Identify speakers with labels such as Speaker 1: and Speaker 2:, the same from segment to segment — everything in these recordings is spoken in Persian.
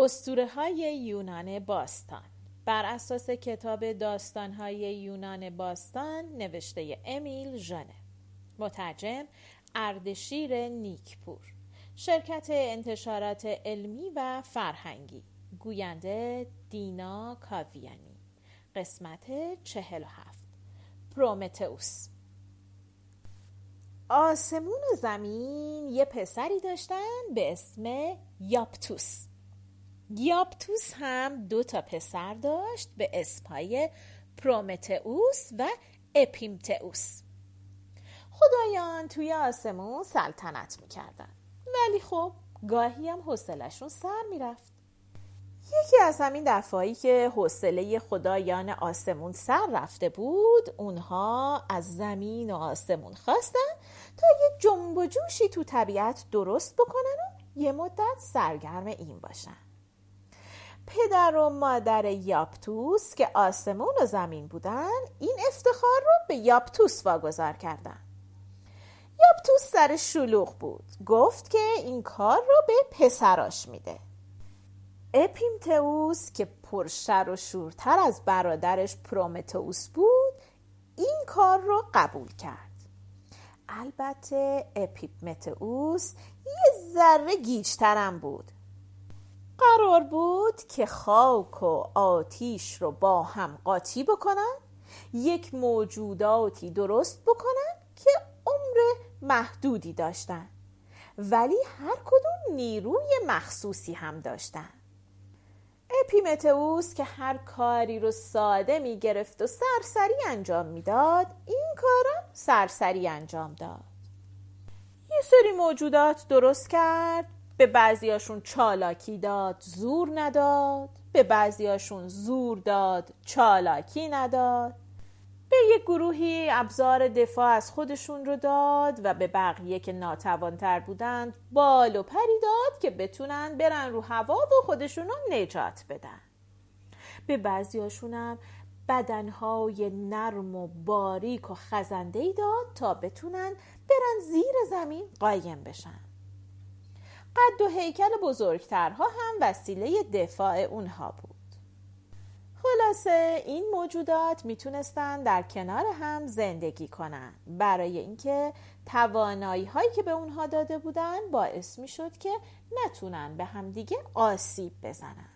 Speaker 1: استوره های یونان باستان. بر اساس کتاب داستان های یونان باستان نوشته امیل ژنه. مترجم اردشیر نیکپور. شرکت انتشارات علمی و فرهنگی. گوینده دینا کاویانی. قسمت چهل و هفت. پرومتئوس. آسمون و زمین یه پسری داشتن به اسم یاپتوس. یاپتوس هم دو تا پسر داشت به اسمهای پرومتئوس و اپیمتئوس. خدایان توی آسمون سلطنت می‌کردن. ولی خب گاهی هم حوصلشون سر می‌رفت. یکی از همین دفعایی که حوصله خدایان آسمون سر رفته بود اونها از زمین و آسمون خواستن تا یه جنب و جوشی تو طبیعت درست بکنن و یه مدت سرگرم این باشن. پدر و مادر یاپتوس که آسمون و زمین بودن این افتخار رو به یاپتوس واگذار کردن. یاپتوس سر شلوغ بود. گفت که این کار رو به پسراش میده. اپیمتئوس که پرشر و شورتر از برادرش پرومتئوس بود این کار رو قبول کرد. البته اپیمتئوس یه ذره گیجترم بود. قرار بود که خاک و آتیش رو با هم قاطی بکنن یک موجوداتی درست بکنن که عمر محدودی داشتن. ولی هر کدوم نیروی مخصوصی هم داشتن. اپیمتئوس که هر کاری رو ساده می گرفت و سرسری انجام می‌داد این کارم سرسری انجام داد. یه سری موجودات درست کرد به بعضیاشون چالاکی داد زور نداد. به بعضیاشون زور داد چالاکی نداد. به یک گروهی ابزار دفاع از خودشون رو داد و به بقیه که ناتوانتر بودند بال و پری داد که بتونن برن رو هوا و خودشون رو نجات بدن. به بعضیاشون هم بدنهای نرم و باریک و خزنده داد تا بتونن برن زیر زمین قایم بشن. قد و هیکل بزرگترها هم وسیله دفاع اونها بود. خلاصه این موجودات می‌تونستن در کنار هم زندگی کنن. برای اینکه توانایی هایی که به اونها داده بودن باعث می‌شد که نتونن به همدیگه آسیب بزنن.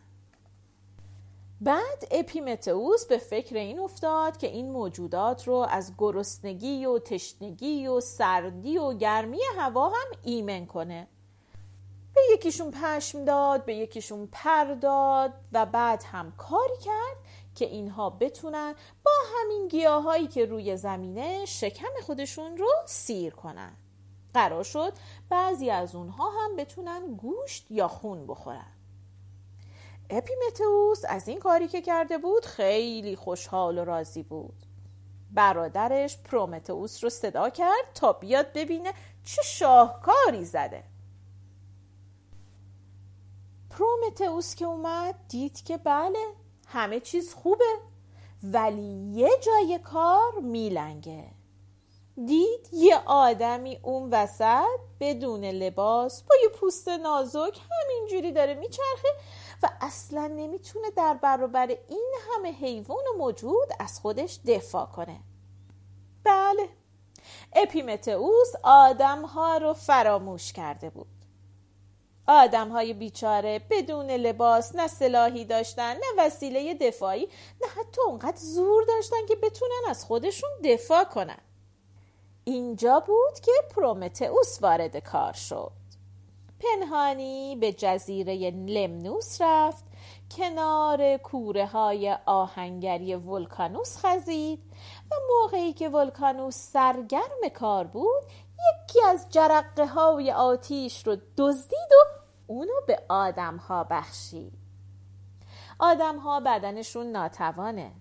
Speaker 1: بعد اپیمتئوس به فکر این افتاد که این موجودات رو از گرسنگی و تشنگی و سردی و گرمی هوا هم ایمن کنه. به یکیشون پشم داد به یکیشون پر داد و بعد هم کاری کرد که اینها بتونن با همین گیاهایی که روی زمینه شکم خودشون رو سیر کنن. قرار شد بعضی از اونها هم بتونن گوشت یا خون بخورن. اپیمتئوس از این کاری که کرده بود خیلی خوشحال و راضی بود. برادرش پرومتئوس رو صدا کرد تا بیاد ببینه چه شاهکاری زده. پرومتئوس که اومد دید که بله همه چیز خوبه ولی یه جای کار میلنگه. دید یه آدمی اون وسط بدون لباس با یه پوست نازک همینجوری داره میچرخه و اصلا نمی‌تونه در برابر این همه حیوان موجود از خودش دفاع کنه. بله اپیمتئوس آدم ها رو فراموش کرده بود. آدم های بیچاره بدون لباس نه سلاحی داشتن نه وسیله دفاعی نه حتی اونقدر زور داشتن که بتونن از خودشون دفاع کنن. اینجا بود که پرومتئوس وارد کار شد. پنهانی به جزیره لمنوس رفت کنار کوره های آهنگری ولکانوس خزید و موقعی که ولکانوس سرگرم کار بود یکی از جرقه های آتیش رو دزدید و اونو به آدم ها بخشید. آدم ها بدنشون ناتوانه.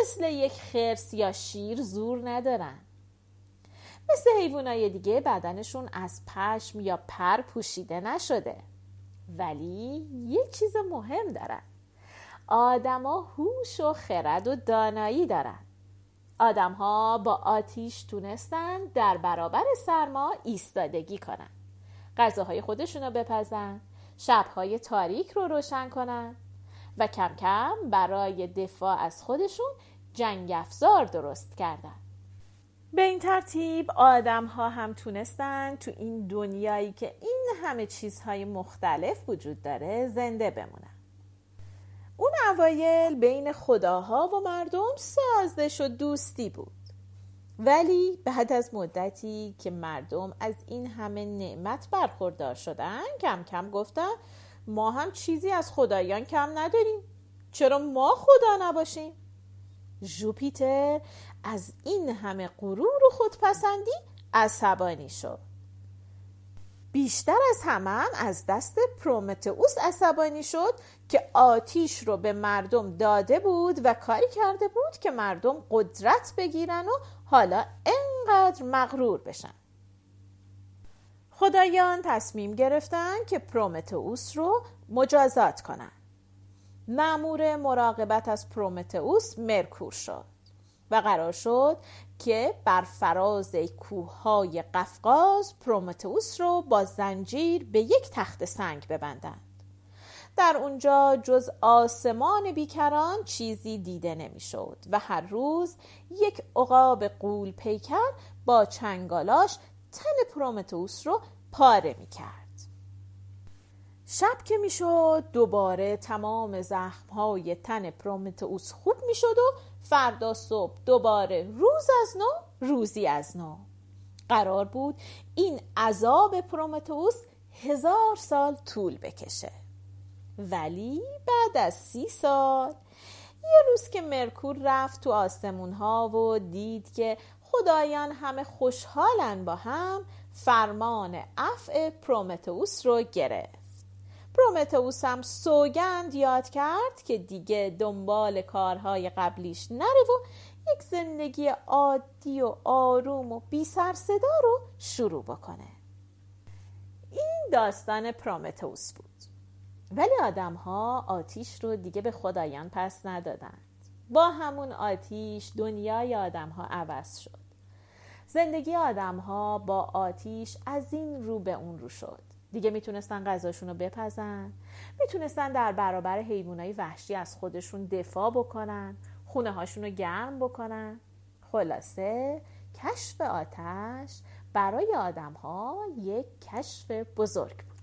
Speaker 1: مثل یک خرس یا شیر زور ندارن. مثل حیوانای دیگه بدنشون از پشم یا پر پوشیده نشده. ولی یک چیز مهم دارن. آدما هوش و خرد و دانایی دارن. آدم ها با آتیش تونستن در برابر سرما ایستادگی کنن. غذاهای خودشون رو بپزن شبهای تاریک رو روشن کنن و کم کم برای دفاع از خودشون جنگ افزار درست کردن. به این ترتیب آدم ها هم تونستن تو این دنیایی که این همه چیزهای مختلف وجود داره زنده بمونن. اون اوایل بین خداها و مردم سازش و دوستی بود. ولی بعد از مدتی که مردم از این همه نعمت برخوردار شدن کم کم گفتن ما هم چیزی از خدایان کم نداریم. چرا ما خدا نباشیم؟ ژوپیتر از این همه غرور و خودپسندی عصبانی شد. بیشتر از همه از دست پرومتئوس عصبانی شد که آتیش رو به مردم داده بود و کاری کرده بود که مردم قدرت بگیرن و حالا انقدر مغرور بشن. خدایان تصمیم گرفتن که پرومتئوس رو مجازات کنن. مأمور مراقبت از پرومتئوس مرکور شد و قرار شد که بر فراز کوههای قفقاز پرومتئوس رو با زنجیر به یک تخت سنگ ببندند. در اونجا جز آسمان بیکران چیزی دیده نمی‌شد و هر روز یک عقاب قول پیکر با چنگالاش تن پرومتئوس رو پاره می‌کرد. شب که می‌شد دوباره تمام زخمهای تن پرومتئوس خوب می‌شد و فردا صبح دوباره روز از نو روزی از نو. قرار بود این عذاب پرومتئوس هزار سال طول بکشه. ولی بعد از سی سال یه روز که مرکور رفت تو آسمون ها و دید که خدایان همه خوشحالن با هم فرمان افع پرومتئوس رو گرفت. پرومتئوس هم سوگند یاد کرد که دیگه دنبال کارهای قبلیش نره و یک زندگی عادی و آروم و بی سر صدا رو شروع بکنه. این داستان پرومتئوس بود. ولی آدم ها آتیش رو دیگه به خدایان پس ندادند. با همون آتیش دنیای آدم ها عوض شد. زندگی آدم ها با آتیش از این رو به اون رو شد. دیگه می‌تونستن غذاشون رو بپزن. می‌تونستن در برابر حیوانای وحشی از خودشون دفاع بکنن خونه هاشون رو گرم بکنن. خلاصه کشف آتش برای آدم ها یک کشف بزرگ بود.